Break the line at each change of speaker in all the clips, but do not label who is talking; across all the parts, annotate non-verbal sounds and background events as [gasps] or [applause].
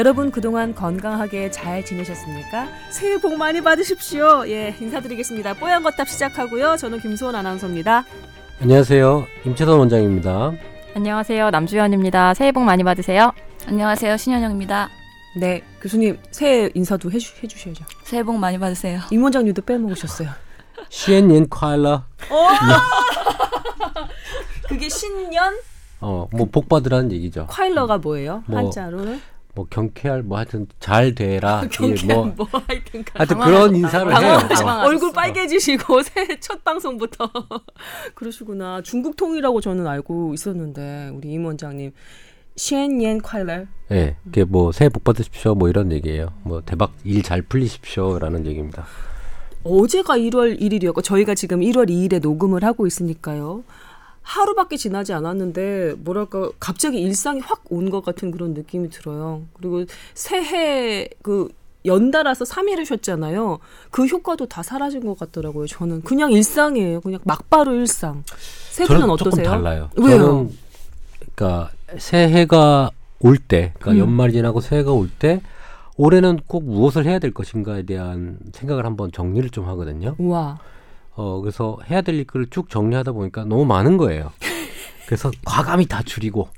여러분 그동안 건강하게 잘 지내셨습니까? 새해 복 많이 받으십시오. 예, 인사드리겠습니다. 뽀얀 거탑 시작하고요. 저는 김수원 아나운서입니다.
안녕하세요. 임채선 원장입니다.
안녕하세요. 남주현입니다. 새해 복 많이 받으세요.
안녕하세요. 신현영입니다.
네, 교수님 새해 인사도 해주, 해주셔야죠.
새해 복 많이 받으세요.
임 원장님도 빼먹으셨어요.
시엔옌 콰일라.
그게 신년
어, 뭐 복 받으라는 얘기죠.
콰일러가 뭐예요?
뭐,
한자로는?
뭐 경쾌할 뭐 하여튼 잘 되라. [laughs]
경쾌한
예,
뭐뭐 하여튼 간-
하여튼 그런 인사를 해요. 어.
마. 얼굴 빨개지시고 [laughs] 새해 첫 방송부터 [laughs] 그러시구나. 중국 통이라고 저는 알고 있었는데 우리 임 원장님 시엔옌 콰일러
예, 그게 뭐 새해 복 받으십시오. 뭐 이런 얘기예요. 뭐 대박 일 잘 풀리십시오라는 얘기입니다.
어제가 1월 1일이었고 저희가 지금 1월 2일에 녹음을 하고 있으니까요. 하루밖에 지나지 않았는데 뭐랄까 갑자기 일상이 확 온 것 같은 그런 느낌이 들어요. 그리고 새해 그 연달아서 3일을 쉬었잖아요. 그 효과도 다 사라진 것 같더라고요. 저는 그냥 일상이에요. 그냥 막바로 일상.
저는
어떠세요?
조금 달라요.
왜요?
저는 그러니까 새해가 올 때, 그러니까
음.
연말이 지나고 새해가 올 때 올해는 꼭 무엇을 해야 될 것인가에 대한 생각을 한번 정리를 좀 하거든요.
우와.
어, 그래서 해야 될 일을 쭉 정리하다 보니까 너무 많은 거예요. [laughs] 그래서 과감히 다 줄이고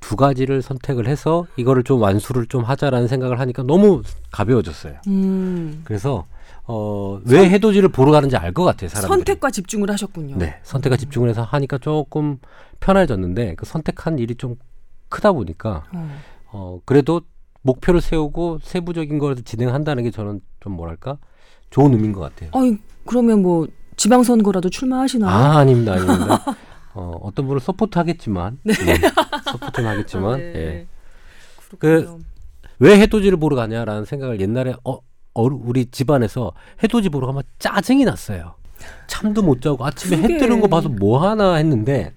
두 가지를 선택을 해서 이거를 좀 완수를 좀 하자라는 생각을 하니까 너무 가벼워졌어요.
음.
그래서 어, 왜 해돋이를 보러 가는지 알 것 같아요, 사람들이.
선택과 집중을 하셨군요.
네, 선택과 집중을 해서 하니까 조금 편해졌는데 그 선택한 일이 좀 크다 보니까
어.
어, 그래도 목표를 세우고 세부적인 거를 진행한다는 게 저는 좀 뭐랄까 좋은 의미인 것 같아요.
아니 그러면 뭐 지방선거라도 출마하시나요?
아, 아닙니다, 아닙니다. [laughs] 어, 어떤 분을 support 하겠지만, 네. support는 하겠지만,
아, 네.
예.
그렇군요.
왜 해돋이를 보러 가냐라는 생각을 옛날에 어, 어, 우리 집안에서 해돋이 보러 가면 짜증이 났어요. 잠도 못 자고 아침에
그게.
해 뜨는 거 봐서 뭐 하나 했는데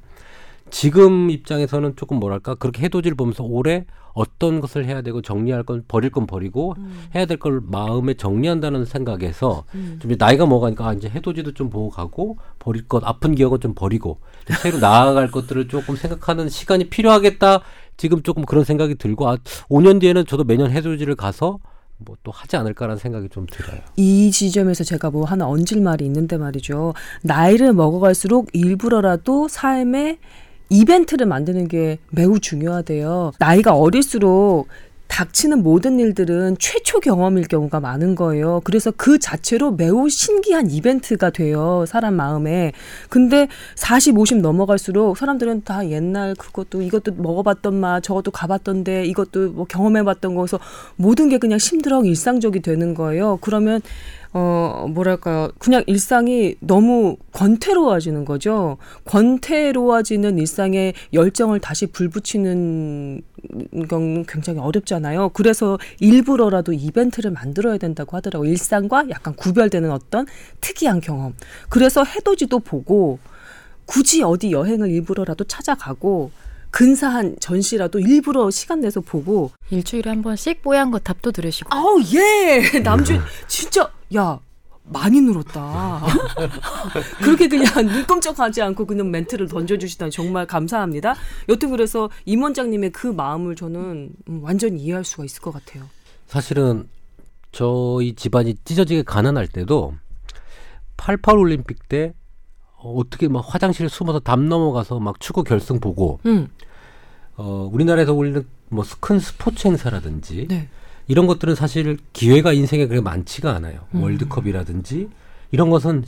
지금 입장에서는 조금 뭐랄까 그렇게 해돋이를 보면서 올해 어떤 것을 해야 되고 정리할 건 버릴 건 버리고 해야 될 걸 마음에 정리한다는 생각에서
음.
좀 나이가 먹으니까 아, 이제 해돋이도 좀 보고 가고 버릴 것 아픈 기억은 좀 버리고 새로 나아갈 것들을 조금 생각하는 시간이 필요하겠다 지금 조금 그런 생각이 들고 아 5년 뒤에는 저도 매년 해돋이를 가서 뭐또 하지 않을까라는 생각이 좀 들어요.
이 지점에서 제가 뭐 하나 얹을 말이 있는데 말이죠. 나이를 먹어갈수록 일부러라도 삶에 이벤트를 만드는 게 매우 중요하대요. 나이가 어릴수록 닥치는 모든 일들은 최초 경험일 경우가 많은 거예요. 그래서 그 자체로 매우 신기한 이벤트가 돼요. 사람 마음에. 근데 40, 50 넘어갈수록 사람들은 다 옛날 그것도 이것도 먹어봤던 맛, 저것도 가봤던데 이것도 뭐 경험해봤던 거서 모든 게 그냥 심드렁 일상적이 되는 거예요. 그러면 어, 뭐랄까요. 그냥 일상이 너무 권태로워지는 거죠. 권태로워지는 일상에 열정을 다시 불붙이는 건 굉장히 어렵잖아요. 그래서 일부러라도 이벤트를 만들어야 된다고 하더라고요. 일상과 약간 구별되는 어떤 특이한 경험. 그래서 해돋이도 보고 굳이 어디 여행을 일부러라도 찾아가고 근사한 전시라도 일부러 시간 내서 보고
일주일에 한 번씩 뽀얀 거 답도 들으시고.
아우 예 [laughs] 남주 진짜 야 많이 늘었다. [laughs] 그렇게 그냥 눈 깜짝하지 않고 그냥 멘트를 던져주시다니 정말 감사합니다. 여튼 그래서 임 원장님의 그 마음을 저는 음, 완전히 이해할 수가 있을 것 같아요.
사실은 저희 집안이 찢어지게 가난할 때도 88 올림픽 때 어, 어떻게 막 화장실에 숨어서 담 넘어가서 막 축구 결승 보고
음,
어, 우리나라에서 올리는 뭐 큰 스포츠 행사라든지
네.
이런 것들은 사실 기회가 인생에 그렇게 많지가 않아요.
음.
월드컵이라든지 이런 것은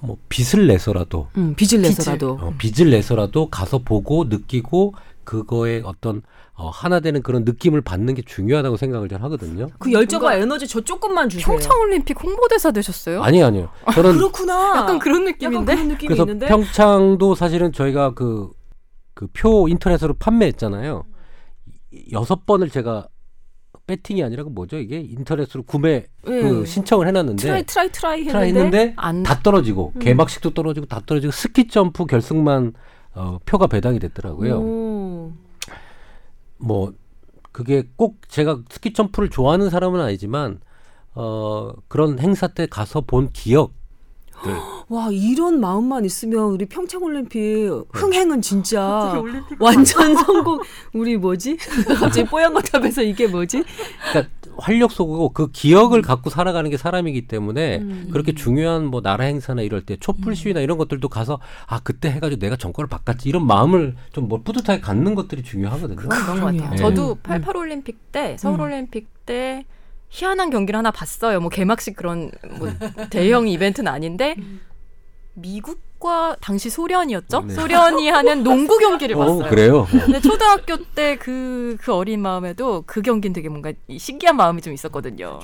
뭐 빚을 내서라도
음, 빚을 내서라도
어, 빚을 내서라도 가서 보고 느끼고 그거에 어떤 어, 하나 되는 그런 느낌을 받는 게 중요하다고 생각을 전 하거든요.
그 열정과 에너지 저 조금만 주세요
평창 올림픽 홍보대사 되셨어요?
아니 아니요. 저는
그렇구나
약간 그런
약간
느낌인데.
그런 느낌이
그래서
있는데
평창도 사실은 저희가 그 그 표 인터넷으로 판매했잖아요. 여섯 번을 제가 배팅이 아니라 그 뭐죠 이게 인터넷으로 구매 그
예.
신청을 해놨는데
try
try try try
했는데,
했는데 안다 떨어지고
음.
개막식도 떨어지고 다 떨어지고 스키 점프 결승만 어, 표가 배당이 됐더라고요.
오.
뭐 그게 꼭 제가 스키 점프를 좋아하는 사람은 아니지만 어 그런 행사 때 가서 본 기억 [gasps]
와 이런 마음만 있으면 우리 평창 올림픽 흥행은 진짜 [laughs] 완전 성공. 우리 뭐지? [laughs] 갑자기 뽀얀 거탑에서 이게 뭐지?
그러니까 활력 쏘고 그 기억을 갖고 살아가는 게 사람이기 때문에
음.
그렇게 중요한 뭐 나라 행사나 이럴 때 촛불 시위나 이런 것들도 가서 아 그때 해가지고 내가 정권을 바꿨지 이런 마음을 좀 뭐 뿌듯하게 갖는 것들이 중요하거든요.
그런 것. 같아요.
네.
저도
음.
88 올림픽 때 서울 올림픽 때 희한한 경기를 하나 봤어요. 뭐 개막식 그런 뭐 [laughs] 대형 이벤트는 아닌데 미국과 당시 소련이었죠?
네.
소련이 하는 농구 경기를
어,
봤어요.
그래요.
근데 초등학교 때 그 그 어린 마음에도 그 경기는 되게 뭔가 이 신기한 마음이 좀 있었거든요.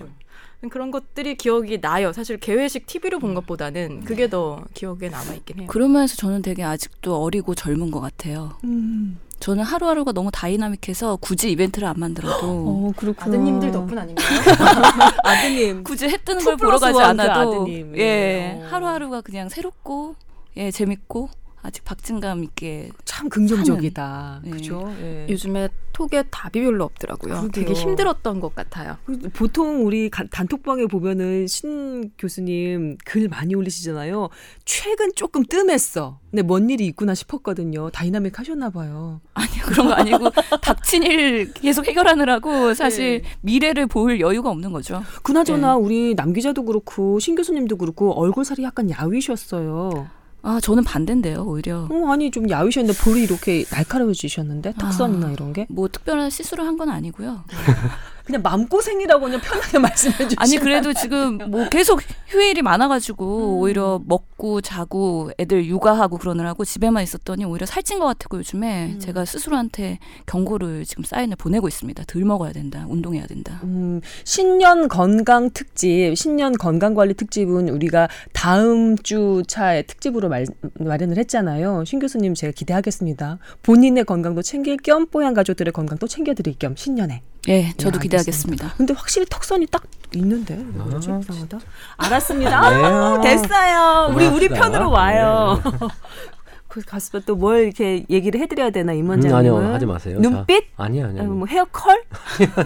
그런 것들이 기억이 나요. 사실 개회식 TV로 본 것보다는 그게 더 기억에 남아 있긴 해요.
그러면서 저는 되게 아직도 어리고 젊은 것 같아요.
음.
저는 하루하루가 너무 다이나믹해서 굳이 이벤트를 안 만들어도 [gasps]
어 그렇구나.
아드님들 덕분 아닌가요? [laughs]
아드님.
굳이 해 뜨는 투걸 보러 가지
원그
않아도
아드님.
예
어.
하루하루가 그냥 새롭고 예 재밌고 아직 박진감 있게
참 긍정적이다.
네.
그죠? 예.
요즘에 톡에 답이 별로 없더라고요.
그러게요.
되게 힘들었던 것 같아요.
보통 우리 가- 단톡방에 보면은 신 교수님 글 많이 올리시잖아요. 최근 조금 뜸했어. 근데 뭔 일이 있구나 싶었거든요. 다이나믹 하셨나 봐요.
아니요 그런 거 아니고 [laughs] 닥친 일 계속 해결하느라고 사실 미래를 볼 여유가 없는 거죠.
그나저나
네.
우리 남 기자도 그렇고 신 교수님도 그렇고 얼굴 살이 약간 야위셨어요.
아 저는 반대인데요 오히려
어, 아니 좀 야위셨는데 볼이 이렇게 날카로워지셨는데 턱선이나
아.
이런 게
뭐 특별한 시술을 한 건 아니고요. [laughs]
그냥 마음고생이라고 그냥 편하게 말씀해 주시면
아니 그래도 지금 뭐 계속 휴일이 많아가지고
음.
오히려 먹고 자고 애들 육아하고 그러느라고 집에만 있었더니 오히려 살찐 것 같고 요즘에
음.
제가 스스로한테 경고를 지금 사인을 보내고 있습니다. 덜 먹어야 된다, 운동해야 된다.
음, 신년 건강 특집, 신년 건강 관리 특집은 우리가 다음 주 차에 특집으로 말, 마련을 했잖아요. 신 교수님 제가 기대하겠습니다. 본인의 건강도 챙길 겸 뽀얀 가족들의 건강도 챙겨드릴 겸 신년에.
예, 저도
네,
기대하겠습니다.
근데 확실히 턱선이 딱 있는데 왜 그러지?
아,
이상하다. 알았습니다. 아,
네.
됐어요. 우리 우리
고맙습니다.
편으로 와요. [laughs] 그 가수가 또뭘 이렇게 얘기를 해드려야 되나
음,
임원장님은?
아니요 하지 마세요.
눈빛?
자, 아니요 아니요.
아니, 뭐 헤어컬?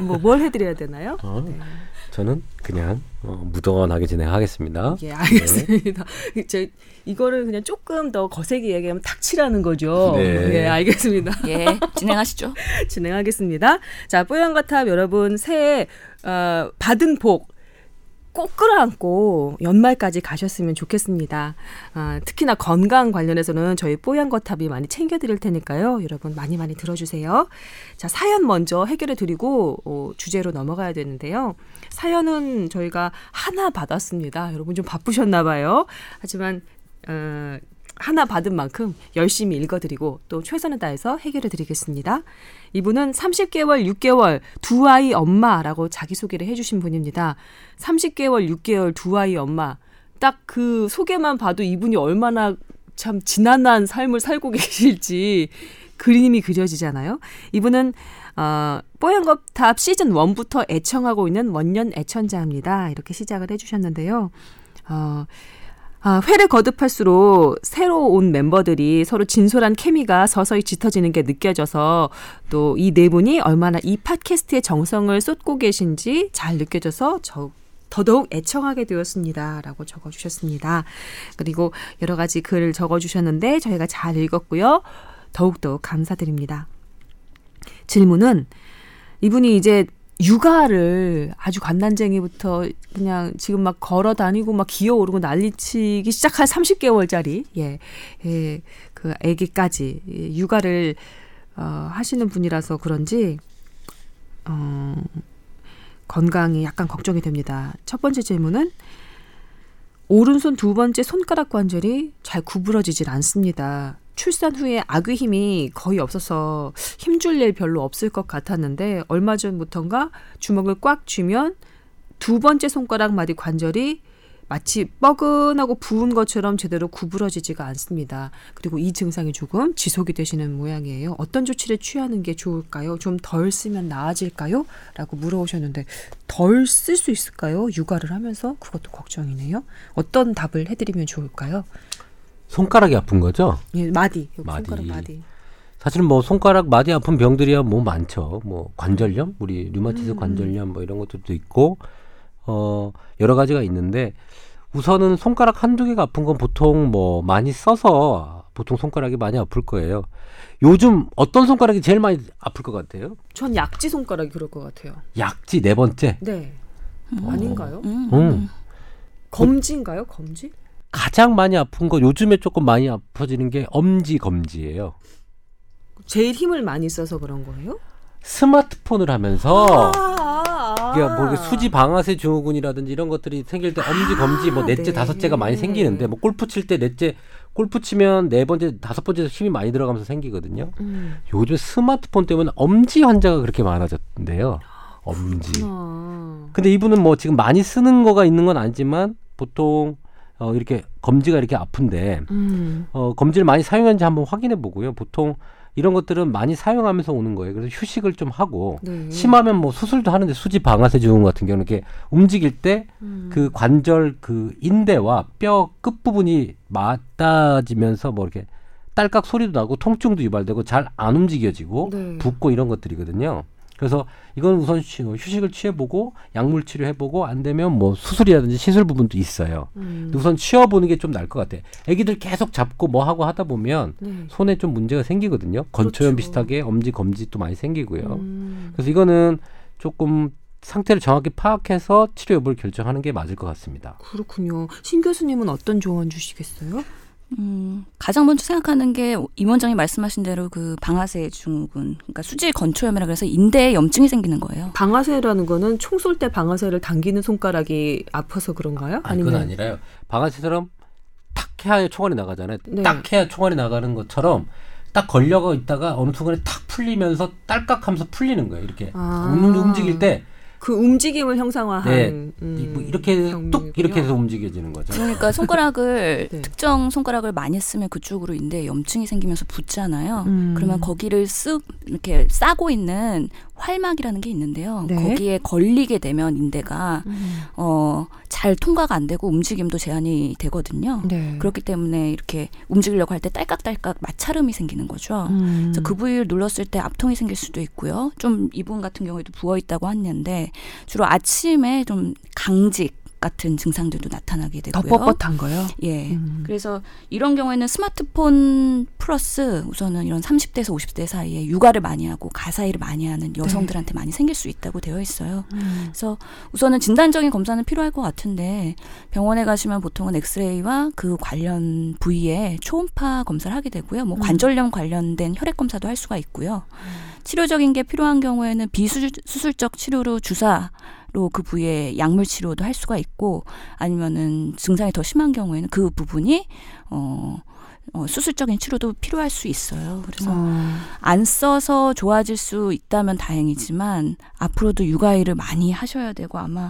뭐 뭘 해드려야 되나요?
어, 저는 그냥 어, 무던하게 진행하겠습니다.
예, 알겠습니다. [laughs] 저 이거를 그냥 조금 더 거세게 얘기하면 탁치라는 거죠.
네.
예, 알겠습니다.
예, 진행하시죠. [laughs]
진행하겠습니다. 자, 뽀얀거탑 여러분 새해 어, 받은 복. 꼭 끌어안고 연말까지 가셨으면 좋겠습니다. 아, 특히나 건강 관련해서는 저희 뽀얀 거탑이 많이 챙겨드릴 테니까요. 여러분 많이 많이 들어주세요. 자, 사연 먼저 해결해 드리고 어, 주제로 넘어가야 되는데요. 사연은 저희가 하나 받았습니다. 여러분 좀 바쁘셨나 봐요. 하지만 어, 하나 받은 만큼 열심히 읽어드리고 또 최선을 다해서 해결해 드리겠습니다. 이분은 30개월, 6개월 두 아이 엄마라고 자기소개를 해주신 분입니다. 30개월, 6개월 두 아이 엄마. 딱 그 소개만 봐도 이분이 얼마나 참 지난한 삶을 살고 [laughs] 계실지 그림이 그려지잖아요. 이분은 어, 뽀얀 거탑 시즌 1부터 애청하고 있는 원년 애청자입니다. 이렇게 시작을 해주셨는데요. 어, 아, 회를 거듭할수록 새로 온 멤버들이 서로 진솔한 케미가 서서히 짙어지는 게 느껴져서 또 이 네 분이 얼마나 이 팟캐스트의 정성을 쏟고 계신지 잘 느껴져서 저 더더욱 애청하게 되었습니다. 라고 적어주셨습니다. 그리고 여러 가지 글을 적어주셨는데 저희가 잘 읽었고요. 더욱더 감사드립니다. 질문은 이분이 이제 육아를 아주 갓난쟁이부터 그냥 지금 막 걸어 다니고 막 기어 오르고 난리치기 시작한 30개월짜리 예, 예, 그 아기까지 예, 육아를 어, 하시는 분이라서 그런지 어, 건강이 약간 걱정이 됩니다. 첫 번째 질문은 오른손 두 번째 손가락 관절이 잘 구부러지질 않습니다. 출산 후에 아귀 힘이 거의 없어서 힘줄 일 별로 없을 것 같았는데 얼마 전부턴가 주먹을 꽉 쥐면 두 번째 손가락 마디 관절이 마치 뻐근하고 부은 것처럼 제대로 구부러지지가 않습니다. 그리고 이 증상이 조금 지속이 되시는 모양이에요. 어떤 조치를 취하는 게 좋을까요? 좀 덜 쓰면 나아질까요? 라고 물어오셨는데 덜 쓸 수 있을까요? 육아를 하면서 그것도 걱정이네요. 어떤 답을 해드리면 좋을까요?
손가락이 아픈 거죠?
예, 마디.
마디.
손가락 마디.
사실은 뭐 손가락 마디 아픈 병들이야 뭐 많죠. 뭐 관절염, 우리
음.
류마티스 관절염 뭐 이런 것들도 있고 어 여러 가지가 있는데 우선은 손가락 한두 개가 아픈 건 보통 뭐 많이 써서 보통 손가락이 많이 아플 거예요. 요즘 어떤 손가락이 제일 많이 아플 것 같아요?
전 약지 손가락이 그럴 것 같아요.
약지 네 번째.
네. 아닌가요?
음.
음.
검지인가요? 검지?
가장 많이 아픈 거 요즘에 조금 많이 아파지는 게 엄지 검지예요.
제일 힘을 많이 써서 그런 거예요?
스마트폰을 하면서
아,
이게 뭐 이렇게 수지 방아쇠 증후군이라든지 이런 것들이 생길 때 엄지 검지 뭐 넷째
네.
다섯째가 많이 생기는데 뭐 골프 칠 때 넷째 골프 치면 네 번째 다섯 번째 힘이 많이 들어가면서 생기거든요.
음.
요즘 스마트폰 때문에 엄지 환자가 그렇게 많아졌는데요. 엄지.
아.
근데 이분은 뭐 지금 많이 쓰는 거가 있는 건 아니지만 보통 어 이렇게 검지가 이렇게 아픈데
음.
어 검지를 많이 사용했는지 한번 확인해 보고요. 보통 이런 것들은 많이 사용하면서 오는 거예요. 그래서 휴식을 좀 하고
네.
심하면 뭐 수술도 하는데 수지 방아쇠 증후군 같은 경우는 이렇게 움직일 때
음.
그 관절 그 인대와 뼈 끝 부분이 맞닿아지면서 뭐 이렇게 딸깍 소리도 나고 통증도 유발되고 잘 안 움직여지고
네.
붓고 이런 것들이거든요. 그래서 이건 우선 휴- 휴식을 취해보고 약물 치료해보고 안 되면 뭐 수술이라든지 시술 부분도 있어요.
음.
근데 우선 쉬어보는 게 좀 나을 것 같아. 애기들 계속 잡고 뭐 하고 하다 보면
네.
손에 좀 문제가 생기거든요. 건초염
그렇죠.
비슷하게 엄지 검지 또 많이 생기고요.
음.
그래서 이거는 조금 상태를 정확히 파악해서 치료 여부를 결정하는 게 맞을 것 같습니다.
그렇군요. 신 교수님은 어떤 조언 주시겠어요?
음, 가장 먼저 생각하는 게 임 원장이 말씀하신 대로 그 방아쇠 증후군, 그러니까 수질 건초염이라 그래서 인대에 염증이 생기는 거예요.
방아쇠라는 거는 총 쏠 때 방아쇠를 당기는 손가락이 아파서 그런가요?
아니, 그건 아니라요. 방아쇠처럼 탁 해야 총알이 나가잖아요.
네.
딱 해야 총알이 나가는 것처럼 딱 걸려가 있다가 어느 순간에 탁 풀리면서 딸깍하면서 풀리는 거예요. 이렇게
아.
움- 움직일 때
그 움직임을 형상화한
네.
음,
이- 뭐 이렇게 뚝. 이렇게 해서 움직여지는 거죠.
그러니까 손가락을 [laughs]
네.
특정 손가락을 많이 쓰면 그쪽으로 인대에 염증이 생기면서 붓잖아요.
음.
그러면 거기를 쓱 이렇게 싸고 있는 활막이라는 게 있는데요.
네.
거기에 걸리게 되면 인대가
음.
어, 잘 통과가 안 되고 움직임도 제한이 되거든요.
네.
그렇기 때문에 이렇게 움직이려고 할 때 딸깍딸깍 마찰음이 생기는 거죠.
음.
그래서 그 부위를 눌렀을 때 압통이 생길 수도 있고요. 좀 이분 같은 경우에도 부어 있다고 했는데 주로 아침에 좀 강직 같은 증상들도 나타나게
더
되고요.
뻣뻣한 거요.
예.
음.
그래서 이런 경우에는 스마트폰 플러스 우선은 이런 30대에서 50대 사이에 육아를 많이 하고 가사일을 많이 하는 여성들한테 많이 생길 수 있다고 되어 있어요.
음.
그래서 우선은 진단적인 검사는 필요할 것 같은데 병원에 가시면 보통은 엑스레이와 그 관련 부위에 초음파 검사를 하게 되고요. 뭐
음.
관절염 관련된 혈액 검사도 할 수가 있고요. 치료적인 게 필요한 경우에는 비수술적 치료로 주사로 그 부위에 약물 치료도 할 수가 있고 아니면은 증상이 더 심한 경우에는 그 부분이 어, 어 수술적인 치료도 필요할 수 있어요. 그래서
어.
안 써서 좋아질 수 있다면 다행이지만 앞으로도 육아일을 많이 하셔야 되고 아마